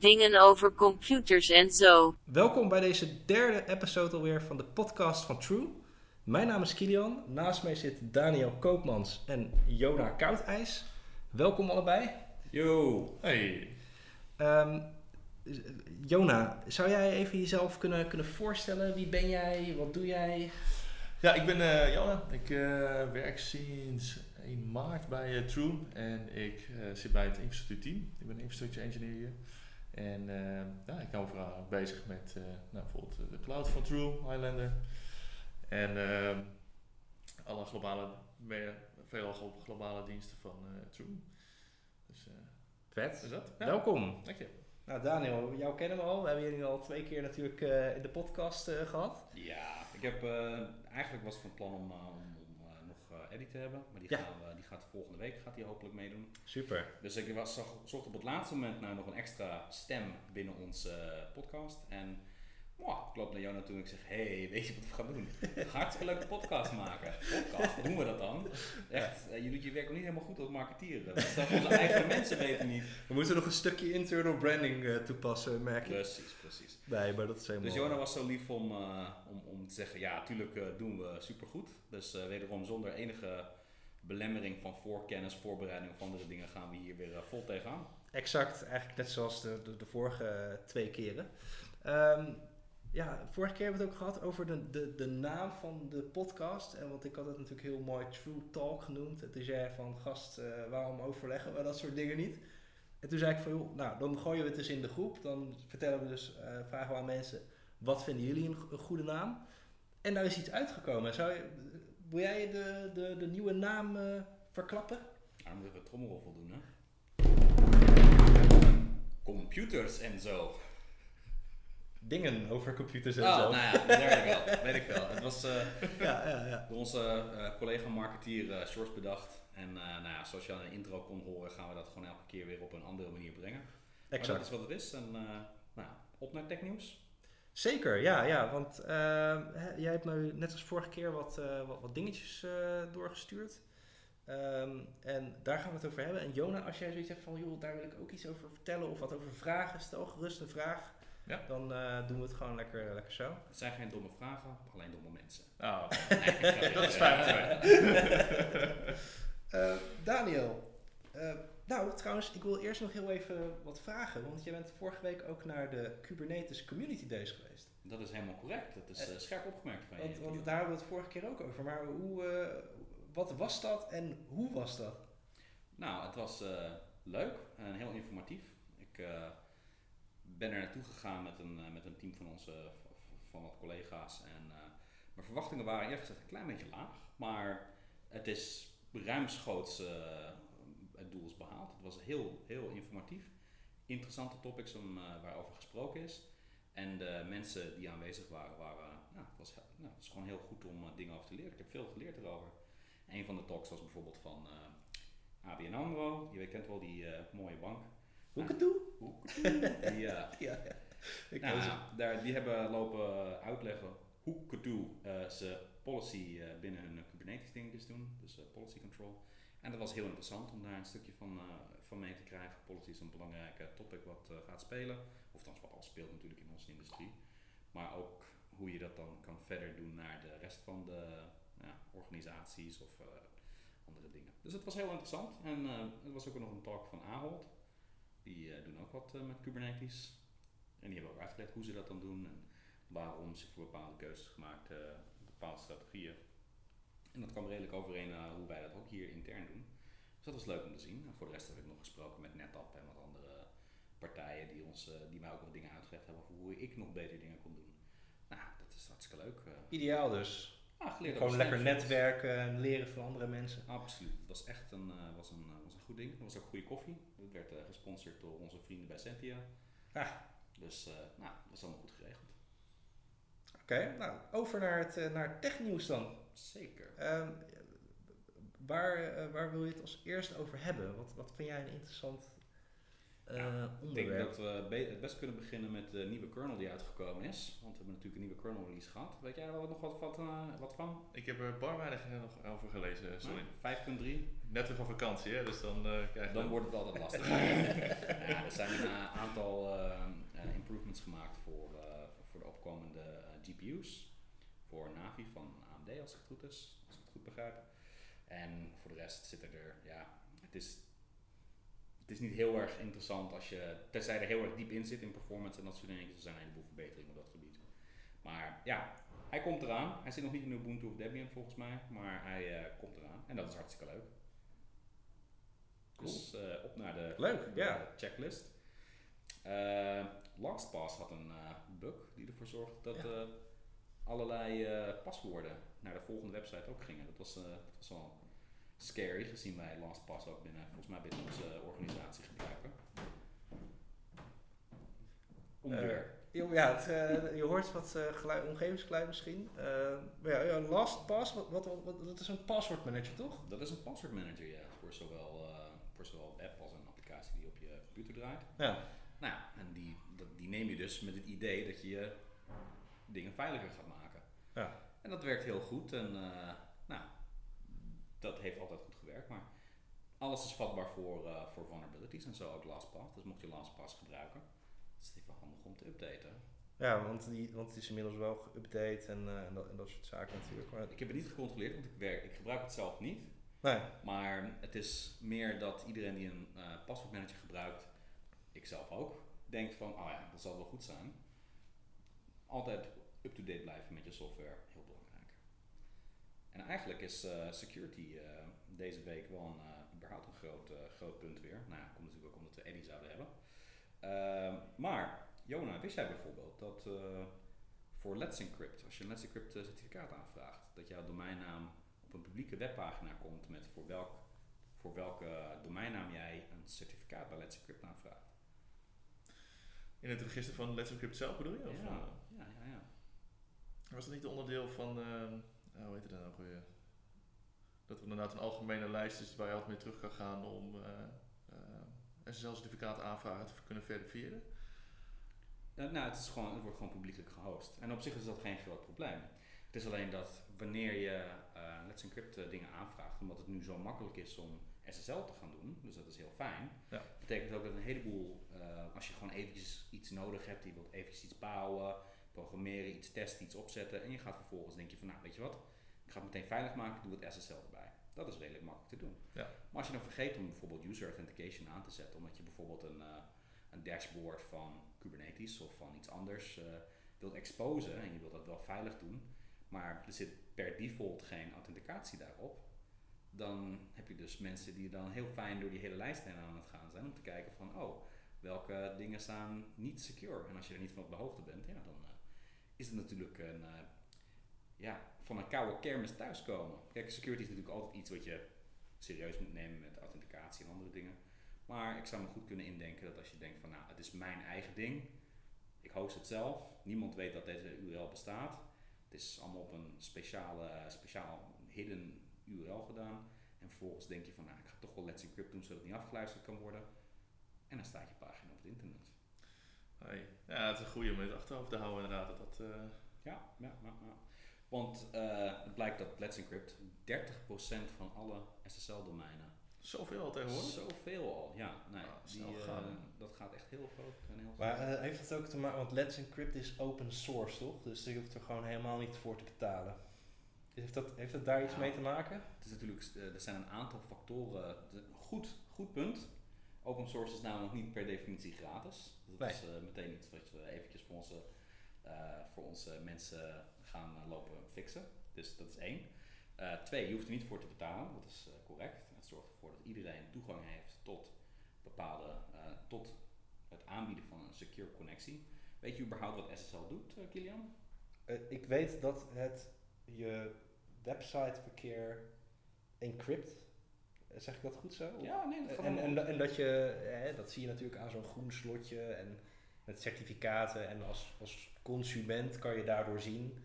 Dingen over computers en zo. Welkom bij deze derde episode alweer van de podcast van True. Mijn naam is Kilian. Naast mij zit Daniel Koopmans en Jona Koudijs. Welkom allebei. Yo, hey. Ehm, Jona, zou jij even jezelf kunnen, kunnen voorstellen? Wie ben jij? Wat doe jij? Ja, ik ben eh Jonna. Ik eh, werk sinds 1 maart bij eh, True en ik eh, zit bij het infrastructuurteam. Ik ben infrastructure engineer hier. En eh, ja, ik hou me vooral bezig met eh, nou, bijvoorbeeld de cloud van True, Highlander. En ehm, alle globale, meer, veelal glo- globale diensten van eh, True. Dus eh Vet. is dat? Ja, Welkom. dank je. Nou Daniel, jou kennen we al. We hebben jullie al twee keer natuurlijk eh, in de podcast eh, gehad. Ja, ik heb eh, eigenlijk was ik van plan om, te hebben, maar die, gaan we, die gaat volgende week gaat hij hopelijk meedoen. Super. Dus ik was, zag, zocht op het laatste moment naar nog een extra stem binnen onze eh, podcast. En wow, ik loop naar jou naartoe en ik zeg, hey, weet je wat we gaan doen? We gaan hartstikke leuke podcast maken. Podcast, doen we dat dan? Echt, eh, je doet je werk nog niet helemaal goed als marketeer. Dat zelfs onze eigen mensen weten niet. We moeten nog een stukje internal branding eh, toepassen, merk ik. Precies, precies. Nee, maar dat is helemaal... Dus Jona was zo lief om, eh, om, om te zeggen, ja, natuurlijk eh, doen we supergoed. Dus eh, wederom zonder enige belemmering van voorkennis, voorbereiding of andere dingen gaan we hier weer eh, vol tegenaan. Exact, eigenlijk net zoals de, de, de vorige eh, twee keren. Ehm, ja, vorige keer hebben we het ook gehad over de, de, de naam van de podcast. En want ik had het natuurlijk heel mooi True Talk genoemd. En toen zei je van, gast, eh, waarom overleggen we dat soort dingen niet? En toen zei ik van, joh, nou, dan gooien we het dus in de groep. Dan vertellen we dus, eh, vragen we aan mensen, wat vinden jullie een, go- een goede naam? En daar is iets uitgekomen. Zou je, wil jij de, de, de nieuwe naam eh, verklappen? Daar moeten we trommelroffel doen, hè? Computers en zo. Dingen over computers en Oh, zo. nou ja, there you go. Weet ik wel. Het was eh, Ja, ja, ja. door onze eh, collega marketeer Shorts bedacht. En nou ja, zoals je aan de intro kon horen, gaan we dat gewoon elke keer weer op een andere manier brengen. Maar dat Exact. is wat het is. En nou, op naar technieuws. Zeker, ja, ja. Want ehm, jij hebt me net als vorige keer wat, wat, wat dingetjes doorgestuurd. Ehm, en daar gaan we het over hebben. En Jona, als jij zoiets hebt van, joh, daar wil ik ook iets over vertellen of wat over vragen, stel gerust een vraag. Ja. Dan eh, doen we het gewoon lekker, lekker zo. Het zijn geen domme vragen, alleen domme mensen. Oh, Nee, dat is fijn om te weten. Eh, Daniel, eh, nou trouwens, ik wil eerst nog heel even wat vragen. Want jij bent vorige week ook naar de Kubernetes Community Days geweest. Dat is helemaal correct. Dat is eh, scherp opgemerkt van je. Want, want daar hebben we het vorige keer ook over. Maar hoe, eh, wat was dat en hoe was dat? Nou, het was eh, leuk en heel informatief. Ik eh, ben er naartoe gegaan met een, eh, met een team van onze v- van wat collega's. En eh, mijn verwachtingen waren eerlijk gezegd een klein beetje laag. Maar het is ruimschoots eh, het doel is behaald. Het was heel, heel informatief. Interessante topics om, eh, waarover gesproken is. En de mensen die aanwezig waren, waren het, was, he- het is gewoon heel goed om eh, dingen over te leren. Ik heb veel geleerd erover. Een van de talks was bijvoorbeeld van eh, ABN AMRO. Je kent wel die eh, mooie bank. Hoe ik het doe? Hoe? Die, eh, Ja, ja. Ik nou, daar, die hebben lopen uitleggen hoe Kudu eh ze policy eh, binnen hun Kubernetes dingetjes doen, dus eh, policy control. En dat was heel interessant om daar een stukje van, van mee te krijgen. Policy is een belangrijk topic wat gaat spelen, of dan wat al speelt natuurlijk in onze industrie. Maar ook hoe je dat dan kan verder doen naar de rest van de ja, organisaties of andere dingen. Dus het was heel interessant. En er was ook nog een talk van Ahold. Die eh, doen ook wat eh, met Kubernetes. En die hebben ook uitgelegd hoe ze dat dan doen en waarom ze voor bepaalde keuzes gemaakt hebben, bepaalde strategieën. En dat kwam redelijk overeen hoe wij dat ook hier intern doen. Dus dat was leuk om te zien. En voor de rest heb ik nog gesproken met NetApp en wat andere partijen die, ons, die mij ook wat dingen uitgelegd hebben over hoe ik nog beter dingen kon doen. Nou, dat is hartstikke leuk. Ideaal dus. Ah, geleerd Gewoon lekker netwerken en leren van andere mensen. Absoluut. Het was echt een, eh, was een, eh, was een goed ding. Er was ook goede koffie. Het werd eh, gesponsord door onze vrienden bij Sentia. Ah. Dus nou, dat is allemaal goed geregeld. Oké, nou over naar het, naar het technieuws dan. Zeker. Ehm, waar, waar wil je het als eerst over hebben? Wat, wat vind jij een interessant eh, Ik denk dat we het best kunnen beginnen met de nieuwe kernel die uitgekomen is. Want we hebben natuurlijk een nieuwe kernel release gehad. Weet jij er nog wat, wat, eh, wat van? Ik heb er bar weinig eh, nog over gelezen, sorry. Nou, 5.3. Net weer van vakantie, hè, dus dan eh krijg je... Dan wordt het altijd lastig. ja, er zijn een aantal improvements gemaakt voor, eh, voor de opkomende GPU's. Voor Navi van AMD als het goed is, als ik het goed begrijp. En voor de rest zitten er, ja, het is, het is niet heel erg interessant als je, tenzij er heel erg diep in zit in performance en dat soort dingen. Er zijn een heleboel verbeteringen op dat gebied. Maar ja, hij komt eraan. Hij zit nog niet in Ubuntu of Debian volgens mij, maar hij eh, komt eraan. En dat is hartstikke leuk. Dus eh, op naar de, Leuk, de ja. checklist. Eh, LastPass had een bug die ervoor zorgde dat Ja. allerlei paswoorden naar de volgende website ook gingen. Dat was, dat was wel scary, gezien wij LastPass ook binnen, volgens mij binnen onze organisatie gebruiken. Onweer. Jo, ja, het, eh, je hoort wat eh, geluid, omgevingsgeluid misschien. Eh, maar ja, ja, LastPass, wat, wat, wat, dat is een passwordmanager toch? dat is een password manager, ja, voor zowel, eh, voor zowel web als een applicatie die op je computer draait. Ja. Nou ja, en die, die neem je dus met het idee dat je je dingen veiliger gaat maken. Ja. En dat werkt heel goed en eh, dat heeft altijd goed gewerkt. Maar alles is vatbaar voor, eh, voor vulnerabilities en zo ook LastPass. Dus mocht je LastPass gebruiken, is het even handig om te updaten. Ja, want, die, want het is inmiddels wel geüpdate en, eh, en, dat, en dat soort zaken natuurlijk. Maar, Ik heb het niet gecontroleerd, want ik, werk, ik gebruik het zelf niet. nee, Maar het is meer dat iedereen die een eh paswoordmanager gebruikt, ik zelf ook, denkt van, oh ja, dat zal wel goed zijn. Altijd up-to-date blijven met je software, heel belangrijk. En eigenlijk is eh, security eh, deze week wel een, eh, überhaupt een groot, groot punt weer. Nou ja, komt natuurlijk ook omdat we Eddie zouden hebben. Ehm, maar, Jona, wist jij bijvoorbeeld dat voor Let's Encrypt, als je een Let's Encrypt certificaat aanvraagt, dat jouw domeinnaam op een publieke webpagina komt met voor, welk, voor welke domeinnaam jij een certificaat bij Let's Encrypt aanvraagt. In het register van Let's Encrypt zelf bedoel je? Of, ja, ja, ja, ja. Was dat niet onderdeel van, eh, hoe heet het dan ook weer? Dat er inderdaad een algemene lijst is waar je altijd mee terug kan gaan om eh SSL-certificaat aanvragen te kunnen verifiëren. Eh, nou, het, is gewoon, het wordt gewoon publiekelijk gehost. En op zich is dat geen groot probleem. Het is alleen dat wanneer je eh, Let's Encrypt eh, dingen aanvraagt, omdat het nu zo makkelijk is om SSL te gaan doen, dus dat is heel fijn, Ja. betekent ook dat een heleboel, eh, als je gewoon eventjes iets nodig hebt, je wilt eventjes iets bouwen, programmeren, iets testen, iets opzetten, en je gaat vervolgens denk je van, nou weet je wat, ik ga het meteen veilig maken, doe het SSL erbij. Dat is redelijk makkelijk te doen. Ja. Maar als je dan vergeet om bijvoorbeeld user authentication aan te zetten, omdat je bijvoorbeeld een, eh, een dashboard van Kubernetes of van iets anders eh, wilt exposen en je wilt dat wel veilig doen, maar er zit per default geen authenticatie daarop, dan heb je dus mensen die dan heel fijn door die hele lijst heen aan het gaan zijn om te kijken van, oh, welke dingen staan niet secure. En als je er niet van op de hoogte bent, ja, dan eh, is het natuurlijk een, eh, ja, van een koude kermis thuiskomen. Kijk, security is natuurlijk altijd iets wat je serieus moet nemen met authenticatie en andere dingen. Maar ik zou me goed kunnen indenken dat als je denkt van nou, het is mijn eigen ding. Ik host het zelf. Niemand weet dat deze URL bestaat. Het is allemaal op een speciale, speciaal hidden URL gedaan. En vervolgens denk je van nou, ik ga toch wel Let's Encrypt doen zodat het niet afgeluisterd kan worden. En dan staat je pagina op het internet. Hey. Ja, het is een goede om in het achterhoofd te houden inderdaad. Dat dat, eh, Ja, ja, ja. ja. Want eh, het blijkt dat Let's Encrypt 30% van alle SSL-domeinen zoveel al tegenwoordig. Zoveel al, ja. Nee, Ah, die, eh, gaan. dat gaat echt heel groot en heel Maar heeft dat ook te maken, want Let's Encrypt is open source toch? Dus je hoeft er gewoon helemaal niet voor te betalen. Heeft dat, heeft dat daar iets Ja. mee te maken? Het is natuurlijk, er zijn een aantal factoren. Goed, goed punt. Open source is namelijk niet per definitie gratis. Dat Nee. is eh, meteen iets wat we eventjes voor onze, eh, voor onze mensen gaan eh, lopen fixen. Dus dat is één. Twee, je hoeft er niet voor te betalen. Dat is correct. Het zorgt ervoor dat iedereen toegang heeft tot bepaalde, tot het aanbieden van een secure connectie. Weet je überhaupt wat SSL doet, Kilian? Ik weet dat het je websiteverkeer encrypt. Zeg ik dat goed zo? Ja, nee, dat gaat En, en, en dat je, hè, dat zie je natuurlijk aan zo'n groen slotje en met certificaten. En als, als consument kan je daardoor zien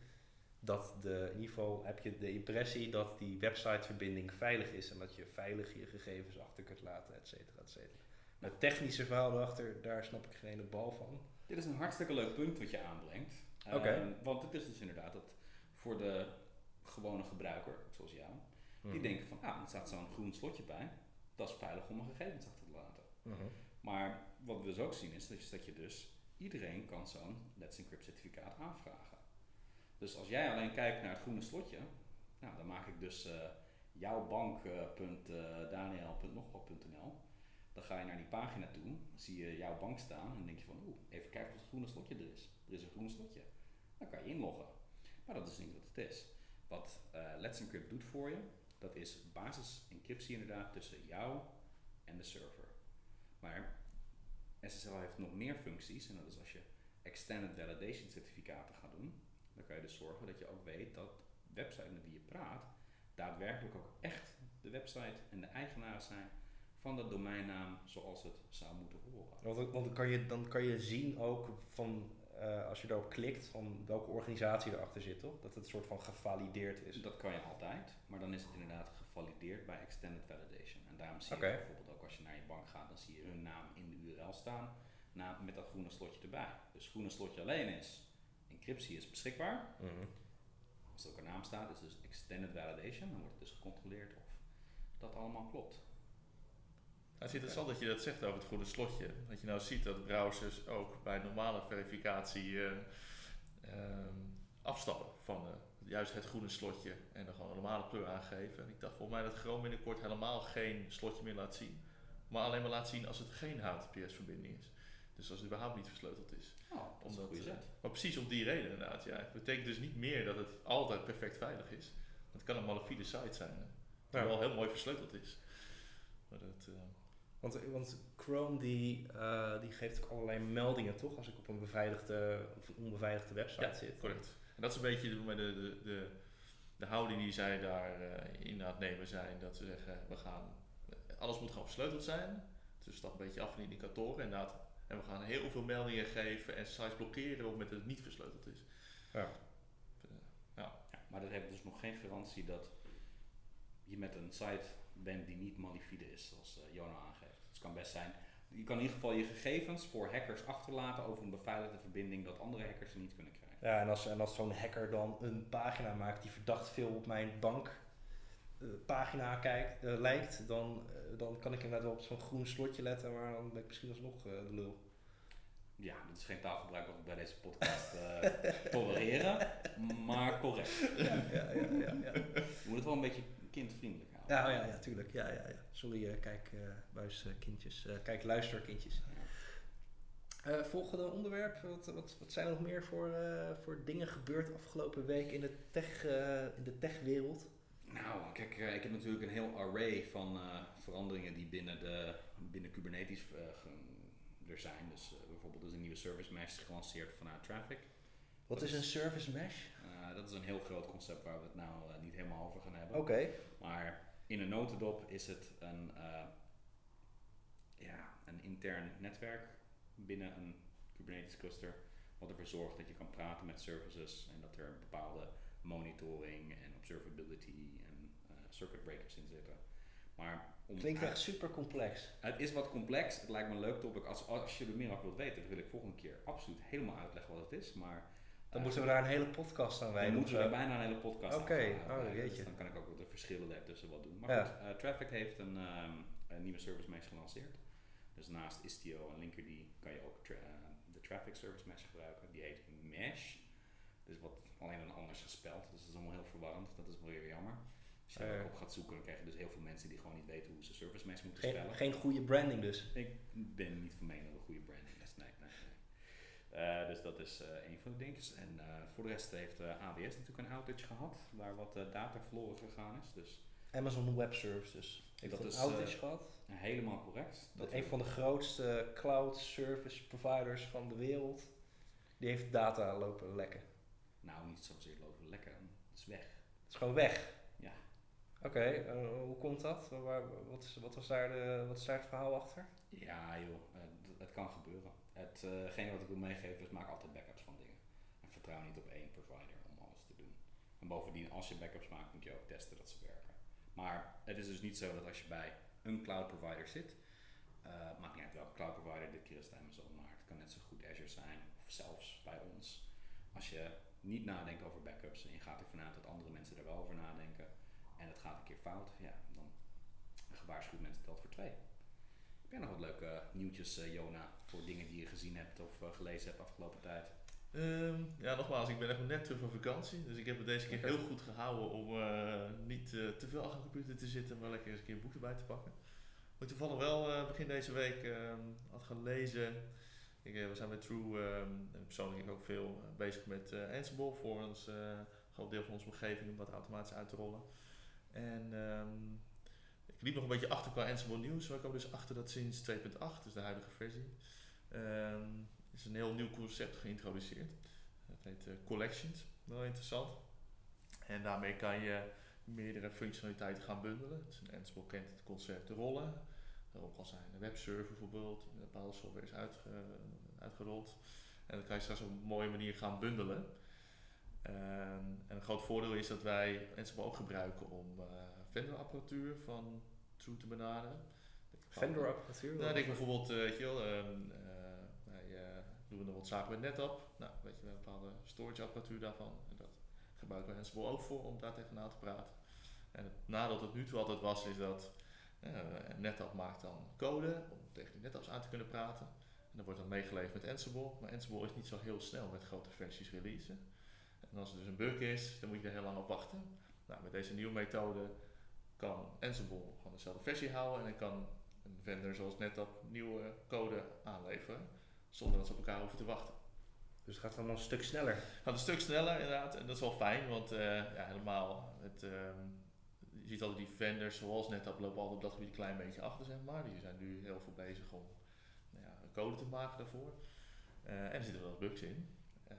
dat de, in ieder geval heb je de impressie dat die websiteverbinding veilig is en dat je veilig je gegevens achter kunt laten, et cetera, et cetera. Het technische verhaal erachter, daar snap ik geen ene bal van. Dit is een hartstikke leuk punt wat je aanbrengt. Oké. Ehm, want het is dus inderdaad dat voor de gewone gebruiker, zoals jou, die Mhm. denken van, ah, er staat zo'n groen slotje bij. Dat is veilig om mijn gegevens achter te laten. Mhm. Maar wat we dus ook zien is dat je, dat je dus, iedereen kan zo'n Let's Encrypt certificaat aanvragen. Dus als jij alleen kijkt naar het groene slotje, nou, dan maak ik dus bank.daniel.nogwat.nl. Dan ga je naar die pagina toe, dan zie je jouw bank staan en dan denk je van, oeh, even kijken of het groene slotje er is. Er is een groen slotje. Dan kan je inloggen. Maar dat is niet wat het is. Wat Let's Encrypt doet voor je, dat is basis-encryptie inderdaad tussen jou en de server. Maar SSL heeft nog meer functies en dat is als je extended validation certificaten gaat doen, dan kan je dus zorgen dat je ook weet dat websites met wie je praat daadwerkelijk ook echt de website en de eigenaar zijn van de domeinnaam zoals het zou moeten horen. Want, want dan, kan je, dan kan je zien ook van, eh, als je daarop klikt, van welke organisatie erachter zit, toch? Dat het een soort van gevalideerd is. Dat kan je altijd, maar dan is het inderdaad gevalideerd bij extended validation. En daarom zie je bijvoorbeeld ook als je naar je bank gaat, dan zie je hun naam in de URL staan na, met dat groene slotje erbij. Dus groene slotje alleen is, encryptie is beschikbaar. Mhm. Als er ook een naam staat, is dus extended validation. Dan wordt het dus gecontroleerd of dat allemaal klopt. Het is interessant dat je dat zegt over het goede slotje. Dat je nou ziet dat browsers ook bij normale verificatie eh, ehm, afstappen van eh, juist het groene slotje en dan gewoon een normale kleur aangeven. En ik dacht volgens mij dat Chrome binnenkort helemaal geen slotje meer laat zien. Maar alleen maar laat zien als het geen HTTPS-verbinding is. Dus als het überhaupt niet versleuteld is. Oh, dat is een Omdat, goede eh. Maar precies om die reden inderdaad. Ja. Het betekent dus niet meer dat het altijd perfect veilig is. Het kan een malafide site zijn. hè, Die Ja. wel heel mooi versleuteld is. Maar dat, eh, Want, want Chrome die, eh, die geeft ook allerlei meldingen, toch? Als ik op een beveiligde of onbeveiligde website Ja, zit. correct. En dat is een beetje de, de, de, de, de houding die zij daar eh, in aan het nemen zijn. Dat ze zeggen, we gaan, alles moet gewoon versleuteld zijn. Dus dat een beetje af van indicatoren inderdaad. En we gaan heel veel meldingen geven en sites blokkeren op het moment dat het niet versleuteld is. Ja. Ja, maar dat heeft dus nog geen garantie dat je met een site bent die niet malafide is, zoals eh, Jona aangeeft. Dus het kan best zijn, je kan in ieder geval je gegevens voor hackers achterlaten over een beveiligde verbinding dat andere hackers ze niet kunnen krijgen. Ja, en als, en als zo'n hacker dan een pagina maakt die verdacht veel op mijn bankpagina pagina kijkt, eh, lijkt, dan, eh, dan kan ik inderdaad wel op zo'n groen slotje letten, maar dan ben ik misschien alsnog eh, de lul. Ja, dit is geen taalgebruik wat we bij deze podcast eh, tolereren, maar correct. Ja, ja, ja, ja. ja. Je moet het wel een beetje kindvriendelijk houden. Ja, oh ja, ja, tuurlijk. Ja, ja, ja. Sorry, eh, kijk, eh buiskindjes. eh kijk, luisterkindjes. Eh, volgende onderwerp. Wat, wat, wat zijn er nog meer voor, voor dingen gebeurd afgelopen week in de tech, in de techwereld? Nou, kijk, ik heb natuurlijk een heel array van veranderingen die binnen, de, binnen Kubernetes er zijn. Dus bijvoorbeeld is een nieuwe service mesh gelanceerd vanuit Traffic. Wat is een service mesh? Eh, dat is een heel groot concept waar we het nou eh, niet helemaal over gaan hebben. Oké. Maar in een notendop is het een, eh, ja, een intern netwerk binnen een Kubernetes cluster. Wat ervoor zorgt dat je kan praten met services en dat er een bepaalde monitoring en observability en circuit breakers in zitten. Maar om Klinkt echt super complex. het is wat complex. Het lijkt me een leuk topic. Als, als je er meer over wilt weten, dan wil ik volgende keer absoluut helemaal uitleggen wat het is. Maar Dan moeten we daar een hele podcast aan dan wijden. moeten we daar bijna een hele podcast Oké, aan oh, wijden. jeetje. Dus dan kan ik ook de verschillen daartussen wat doen. Maar Ja. goed, eh, Traffic heeft een, ehm, een nieuwe service mesh gelanceerd. Dus naast Istio en Linkerd kan je ook tra- eh, de Traffic service mesh gebruiken. Die heet Mesh. Dus wat alleen dan anders gespeld. Dus dat is allemaal heel verwarrend. Dat is wel weer jammer. Als je daar Eh. ook op gaat zoeken, dan krijg je dus heel veel mensen die gewoon niet weten hoe ze service mesh moeten Geen, spellen. geen goede branding dus. Ik ben niet van mening dat een goede branding Eh, dus dat is eh, een van de dingen. En eh, voor de rest heeft AWS natuurlijk een outage gehad, waar wat data verloren gegaan is. Dus Amazon Web Services heeft Dat een is, outage eh, gehad. helemaal correct. Dat een van de grootste cloud service providers van de wereld. Die heeft data lopen lekken. Nou, niet zozeer lopen lekker. Het is weg. Het is gewoon weg. Ja. Oké, hoe komt dat? Waar, wat, is, wat, was daar de, wat is daar het verhaal achter? Ja joh, het kan gebeuren. Hetgene wat ik wil meegeven is maak altijd backups van dingen. En vertrouw niet op één provider om alles te doen. En bovendien, als je backups maakt, moet je ook testen dat ze werken. Maar het is dus niet zo dat als je bij een cloud provider zit, Eh, maakt niet uit welke cloud provider, dit keer is het Amazon, maar het kan net zo goed Azure zijn of zelfs bij ons. Als je niet nadenkt over backups en je gaat ervan uit dat andere mensen er wel over nadenken en het gaat een keer fout, ja, dan gewaarschuwd mensen telt voor twee. Heb jij nog wat leuke nieuwtjes, eh, Jona, voor dingen die je gezien hebt of eh, gelezen hebt afgelopen tijd? Ehm, ja, nogmaals, ik ben echt net terug van vakantie. Dus ik heb het deze keer heel goed gehouden om eh, niet te veel achter de computer te zitten, maar lekker eens een keer een boek erbij te pakken. Ik toevallig wel begin deze week ehm, had gelezen. Ik, we zijn met True ehm, en persoonlijk ook veel bezig met Ansible voor ons groot deel van onze omgeving om dat automatisch uit te rollen. En ehm, ik liep nog een beetje achter qua Ansible nieuws, maar ik kwam dus achter dat sinds 2.8, dus de huidige versie, ehm, is een heel nieuw concept geïntroduceerd. Dat heet eh, Collections, wel interessant. En daarmee kan je meerdere functionaliteiten gaan bundelen. Dus een Ansible kent het concept rollen. Daarop kan zijn een webserver bijvoorbeeld, met bepaalde software is uitge, uitgerold. En dan kan je straks op een mooie manier gaan bundelen. Ehm, en een groot voordeel is dat wij Ansible ook gebruiken om eh vendorapparatuur van True te benaderen. Vendor apparatuur? Nou, denk bijvoorbeeld, eh, weet je wel, ehm, eh, wij eh, doen nog wat zaken met NetApp. Nou, weet je, we hebben een bepaalde storage apparatuur daarvan. En dat gebruiken we Ansible ook voor om daar tegenaan te praten. En het nadeel tot nu toe altijd was, is dat eh, NetApp maakt dan code om tegen die NetApps aan te kunnen praten. En dat wordt dan meegeleverd met Ansible. Maar Ansible is niet zo heel snel met grote versies releasen. En als er dus een bug is, dan moet je er heel lang op wachten. Nou, met deze nieuwe methode kan Ansible gewoon dezelfde versie houden en dan kan een vendor zoals NetApp nieuwe code aanleveren zonder dat ze op elkaar hoeven te wachten. Dus het gaat allemaal een stuk sneller. Het gaat een stuk sneller inderdaad en dat is wel fijn, want eh, ja, helemaal, het, ehm, je ziet altijd die vendors zoals NetApp lopen altijd op dat gebied een klein beetje achter zeg maar. Die zijn nu heel veel bezig om nou ja, code te maken daarvoor. Eh, en er zitten wel bugs in. Ehm,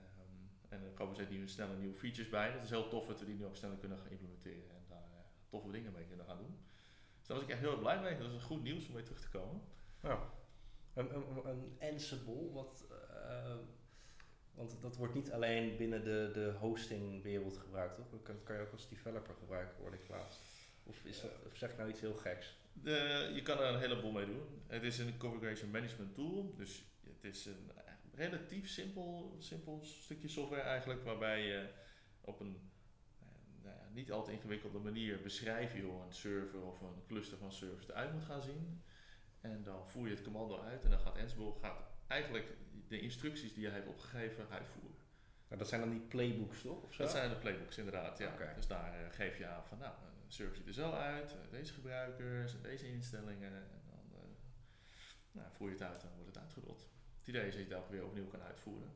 en er komen steeds nieuwe, snelle nieuwe features bij. Het is heel tof dat we die nu ook sneller kunnen gaan implementeren en toffe dingen mee kunnen gaan doen. Dus daar was ik echt heel erg blij mee. Dat is een goed nieuws om mee terug te komen. Nou, een, een, een Ansible, wat, eh, want dat wordt niet alleen binnen de, de hostingwereld gebruikt, toch? Dat kan, kan je ook als developer gebruiken, word ik laatst. Of, is dat, of zeg ik nou iets heel geks? De, je kan er een heleboel mee doen. Het is een configuration management tool. Dus het is een relatief simpel, simpel stukje software eigenlijk. Waarbij je op een ja, niet al te ingewikkelde manier beschrijf je hoe een server of een cluster van servers eruit moet gaan zien. En dan voer je het commando uit en dan gaat Ansible gaat eigenlijk de instructies die je hebt opgegeven uitvoeren. Nou, dat zijn dan die playbooks, toch? Of zo? Dat zijn de playbooks inderdaad, ja. Dus daar eh, geef je aan van, nou, een server ziet er zo uit, eh, deze gebruikers, en deze instellingen. En dan eh, nou, voer je het uit en wordt het uitgerold. Het idee is dat je het elke weer opnieuw kan uitvoeren.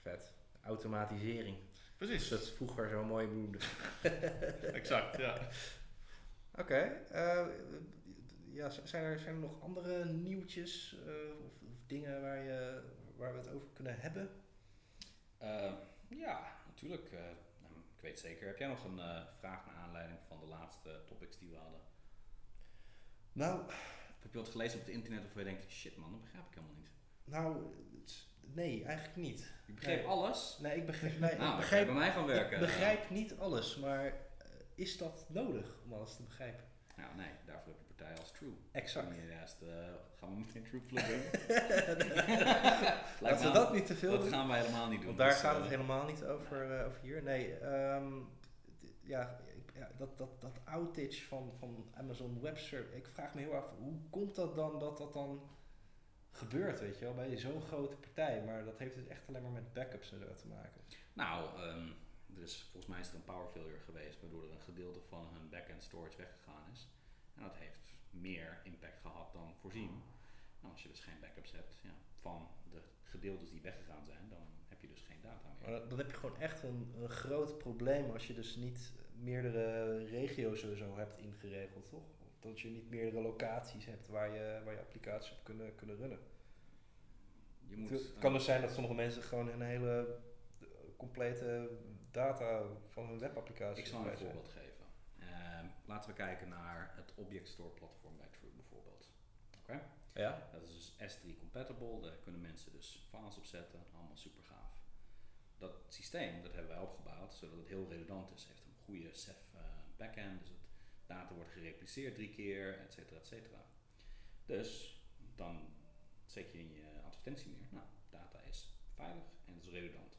Vet. Automatisering. Dus Precies, dat is vroeger zo mooi bedoelde. exact, ja. Oké. eh, ja, zijn er, zijn er nog andere nieuwtjes eh, of, of dingen waar, je, waar we het over kunnen hebben? Eh, ja, natuurlijk. eh, nou, ik weet zeker. Heb jij nog een eh, vraag naar aanleiding van de laatste topics die we hadden? Nou, Of heb je wat gelezen op het internet of je denkt, shit man, dat begrijp ik helemaal niet. nou, het- nee, eigenlijk niet. Ik begreep Nee. alles. Nee, ik begrijp, nee, nou, ik begrijp, je bij mij gaan werken. ik begrijp niet alles, maar eh, is dat nodig om alles te begrijpen? Nou nee, daarvoor heb je partijen als True. Exact. En eh, gaan we meteen True pluggen? Laten we dat niet te veel Dat doen. gaan wij helemaal niet doen. Want daar dus, gaat eh, het helemaal niet over, eh, over hier. Nee, ehm, ja, ik- ja, dat, dat, dat outage van, van Amazon Web Service. Ik vraag me heel af, hoe komt dat dan dat dat dan gebeurt, weet je wel, bij zo'n grote partij. Maar dat heeft dus echt alleen maar met backups en zo te maken. Nou, ehm, er is, volgens mij is er een power failure geweest, waardoor er een gedeelte van hun backend storage weggegaan is. En dat heeft meer impact gehad dan voorzien. Nou, als je dus geen backups hebt ja, van de gedeeltes die weggegaan zijn, dan heb je dus geen data meer. Maar dan, heb je gewoon echt een, een groot probleem als je dus niet meerdere regio's zo hebt ingeregeld, toch? Dat je niet meerdere locaties hebt waar je, waar je applicaties op kunnen, kunnen runnen. Je moet, Het kan dus zijn dat sommige mensen gewoon een hele complete data van hun webapplicatie Ik zal een zijn. voorbeeld geven. Ehm, laten we kijken naar het Object Store platform bij True bijvoorbeeld. Oké? Ja? Dat is dus S3 compatible, daar kunnen mensen dus files op zetten, allemaal super gaaf. Dat systeem, dat hebben wij opgebouwd zodat het heel redundant is. Het heeft een goede Ceph eh, backend, dus data wordt gerepliceerd drie keer, et cetera, et cetera. Dus dan zet je in je advertentie neer, nou, data is veilig en het is redundant.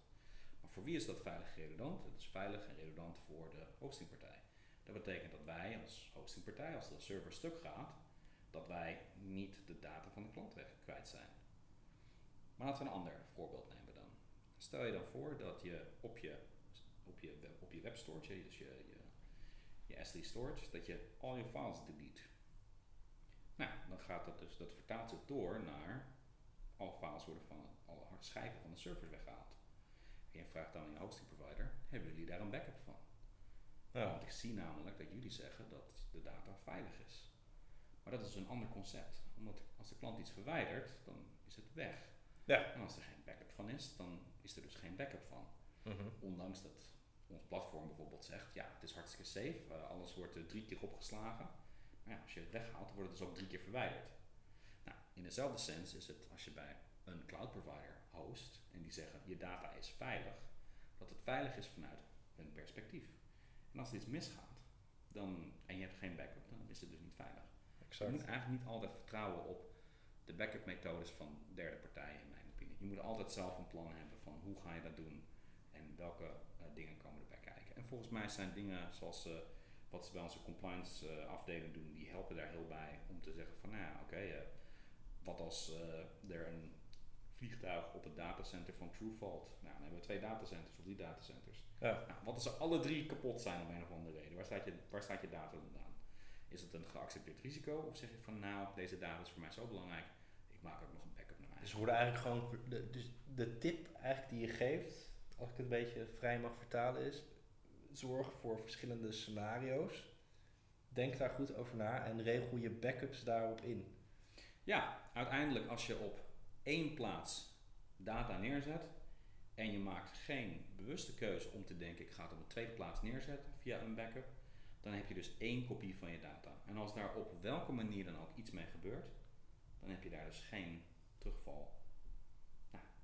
Maar voor wie is dat veilig en redundant? Het is veilig en redundant voor de hostingpartij. Dat betekent dat wij als hostingpartij, als de server stuk gaat, dat wij niet de data van de klant weg kwijt zijn. Maar laten we een ander voorbeeld nemen dan. Stel je dan voor dat je op je, op je, op je web storage, dus je, je SD storage, dat je al je files delete. Nou, dan gaat dat dus, dat vertaalt zich door naar alle files worden van alle schijven van de servers weggehaald. En je vraagt dan aan je hosting provider, hebben jullie daar een backup van? Ja. Want ik zie namelijk dat jullie zeggen dat de data veilig is. Maar dat is een ander concept. Omdat als de klant iets verwijdert, dan is het weg. Ja. En als er geen backup van is, dan is er dus geen backup van. Mhm. Ondanks dat ons platform bijvoorbeeld zegt, ja, het is hartstikke safe, eh, alles wordt eh, drie keer opgeslagen. Maar ja, als je het weghaalt, wordt het dus ook drie keer verwijderd. Nou, in dezelfde sens is het als je bij een cloud provider host en die zeggen je data is veilig, dat het veilig is vanuit hun perspectief. En als er iets misgaat dan, en je hebt geen backup, dan is het dus niet veilig. Je moet eigenlijk niet altijd vertrouwen op de backup methodes van derde partijen, in mijn opinie. Je moet altijd zelf een plan hebben van hoe ga je dat doen en welke eh, dingen komen erbij kijken. En volgens mij zijn dingen zoals eh, wat ze bij onze compliance eh, afdeling doen, die helpen daar heel bij om te zeggen van nou ja, oké, wat als er een vliegtuig op het datacenter van TrueVault, nou dan hebben we twee datacenters of drie datacenters. Ja. Nou, wat als ze alle drie kapot zijn om een of andere reden? Waar staat je, waar staat je data dan aan? Is het een geaccepteerd risico? Of zeg je van nou, deze data is voor mij zo belangrijk, ik maak ook nog een backup naar mij. Dus worden eigenlijk gewoon, de, dus de tip eigenlijk die je geeft, als ik het een beetje vrij mag vertalen, is zorg voor verschillende scenario's. Denk daar goed over na en regel je backups daarop in. Ja, uiteindelijk als je op één plaats data neerzet en je maakt geen bewuste keuze om te denken ik ga het op een tweede plaats neerzetten via een backup, dan heb je dus één kopie van je data. En als daar op welke manier dan ook iets mee gebeurt, dan heb je daar dus geen terugval.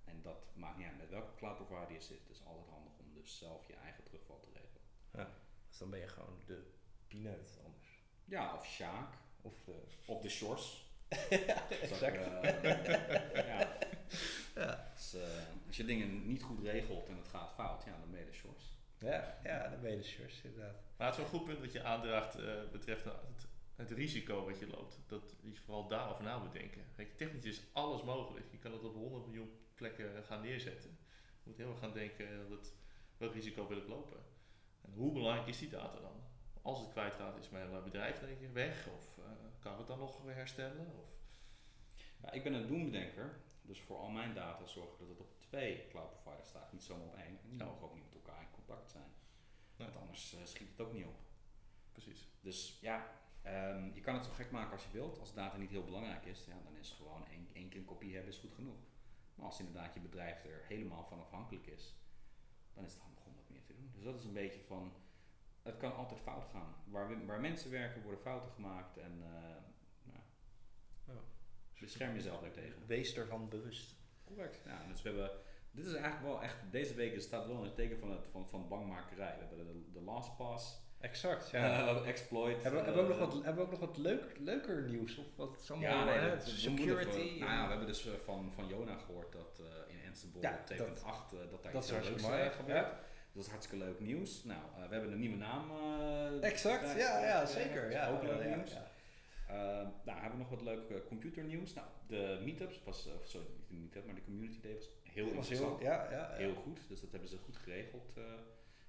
Nou, en dat maakt niet uit met welke cloud provider je zit. Het is altijd handig om dus zelf je eigen terugval te regelen. Dus dan ben je gewoon de pineut anders. Ja, of Sjaak, Of de... of de Shores. exact. Dat eh, ja. Ja. Dus, eh, als je dingen niet goed regelt en het gaat fout, ja, dan ben je de shorts. Ja, ja, dan ben je de shorts inderdaad. Maar het is wel een goed punt wat je aandraagt eh, betreft het, het risico wat je loopt. Dat je vooral daarover na moet denken. Kijk, technisch is alles mogelijk. Je kan het op 100 miljoen plekken gaan neerzetten. Je moet heel erg gaan denken, dat, welk risico wil ik lopen? En hoe belangrijk is die data dan? Als het kwijtraakt, is mijn bedrijf denk ik weg? Of eh, kan ik het dan nog weer herstellen? Of, Ja, ik ben een doemdenker, dus voor al mijn data zorg ik dat het op twee cloud providers staat, niet zomaar op één. En die Ja. mogen ook niet met elkaar in contact zijn, Nee. want anders eh, schiet het ook niet op. precies. Dus ja, ehm, je kan het zo gek maken als je wilt. Als data niet heel belangrijk is, ja, dan is gewoon één, één keer een kopie hebben is goed genoeg. Maar als inderdaad je bedrijf er helemaal van afhankelijk is, dan is het handig om wat meer te doen. Dus dat is een beetje van, het kan altijd fout gaan. Waar, we- waar mensen werken worden fouten gemaakt en eh nou, Ja. bescherm jezelf daartegen. Wees ervan bewust. Correct. Ja, dus we hebben, dit is eigenlijk wel echt, deze week staat wel in het teken van, het, van, van bangmakerij. We hebben de, de LastPass, Exact, ja. eh, exploit. hebben, we, hebben, we ook eh, nog wat, hebben we ook nog wat leuk, leuker nieuws? Of wat is allemaal, Ja, nee, hè, dat- we security? even- nou ja, we hebben dus eh, van, van Jona gehoord dat eh, in Ansible Ja, 2.8 dat- eh, dat daar dat iets leuks eh, gebeurt. ja. Dat is hartstikke leuk nieuws. Nou, eh, we hebben een nieuwe naam. eh, Exact, ja, ja, zeker. Ja, ook leuk ja, nieuws. ja. Eh, nou, hebben we nog wat leuk eh, computernieuws. Nou, de meetups was, eh, of sorry, niet de meetup, maar de community day was heel was interessant. heel, ja, ja, ja. Heel goed, dus dat hebben ze goed geregeld eh,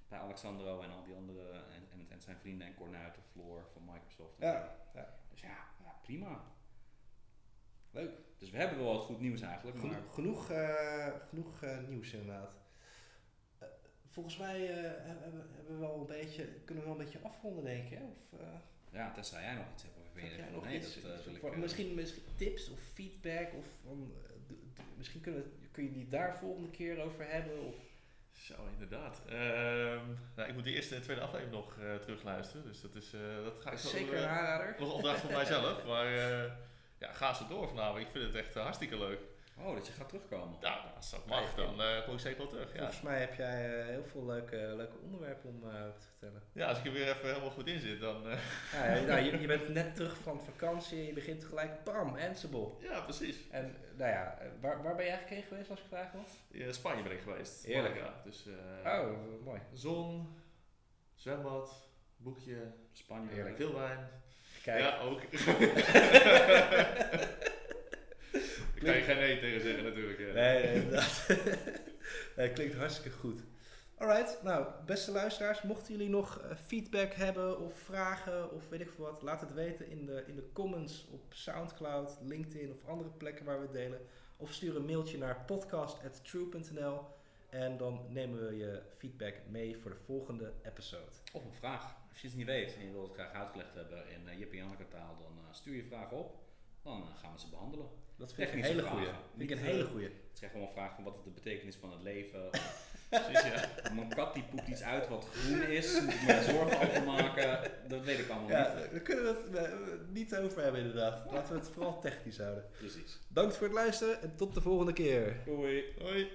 bij Alexandro en al die andere en, en, en zijn vrienden en Cornuiten, Floor van Microsoft. Ja, ja. Dus ja, ja, prima. Leuk. Dus we hebben wel wat goed nieuws eigenlijk, maar Genoeg, genoeg, eh, genoeg eh, nieuws inderdaad. Eh, volgens mij hebben, hebben we wel een beetje, kunnen we wel een beetje afronden denk ik. Hè? Of, ja, tenzij jij nog iets hebt waarvan je heb jij nog nee, iets? dat. Voor- misschien, misschien tips of feedback of van, misschien kunnen we, kun je die daar volgende keer over hebben. Of, Zo, inderdaad. Ehm, nou, ik moet de eerste en tweede aflevering nog eh, terugluisteren. Dus dat, is, eh, dat ga ik zo, zeker eh, een aanrader. nog opdracht voor mijzelf. Maar ja, ga ze door vanavond. Ik vind het echt hartstikke leuk. Oh, dat je gaat terugkomen. Ja, als dat mag, dan eh, kom ik zeker wel terug. Ja. Volgens mij heb jij eh, heel veel leuke, leuke onderwerpen om eh, te vertellen. ja, als ik er weer even helemaal goed in zit, dan... eh, Ja, ja, nou, je, je bent net terug van vakantie, je begint gelijk, bam, Ansible. ja, precies. En nou ja, waar, waar ben je eigenlijk heen geweest als ik vraag mag? In Spanje ben ik geweest. Heerlijk. Malaga. Dus eh, Oh, mooi. zon, zwembad, boekje, Spanje. Heerlijk. veel wijn. Kijk, Ja, ook. Ik kan je geen nee tegen zeggen natuurlijk. ja. nee, inderdaad. nee, klinkt hartstikke goed. Alright, nou, beste luisteraars, mochten jullie nog eh, feedback hebben of vragen of weet ik veel wat, laat het weten in de, in de comments op Soundcloud, LinkedIn of andere plekken waar we het delen. Of stuur een mailtje naar podcast.true.nl en dan nemen we je feedback mee voor de volgende episode. Of een vraag. Als je het niet weet en je wilt het graag uitgelegd hebben in uh, Jip en Janneke taal, dan uh, stuur je vraag op. Dan uh, gaan we ze behandelen. Dat vind ik een hele goeie. vragen. Vind ik een hele eh, goeie. Het zijn gewoon vragen van wat is de betekenis van het leven. Precies, ja. Mijn kat die poept iets uit wat groen is, moet ik me zorgen over maken. Dat weet ik allemaal Ja, niet. daar kunnen we het eh, niet over hebben inderdaad. Laten we het vooral technisch houden. Precies. Dank voor het luisteren en tot de volgende keer. Doei. Hoi.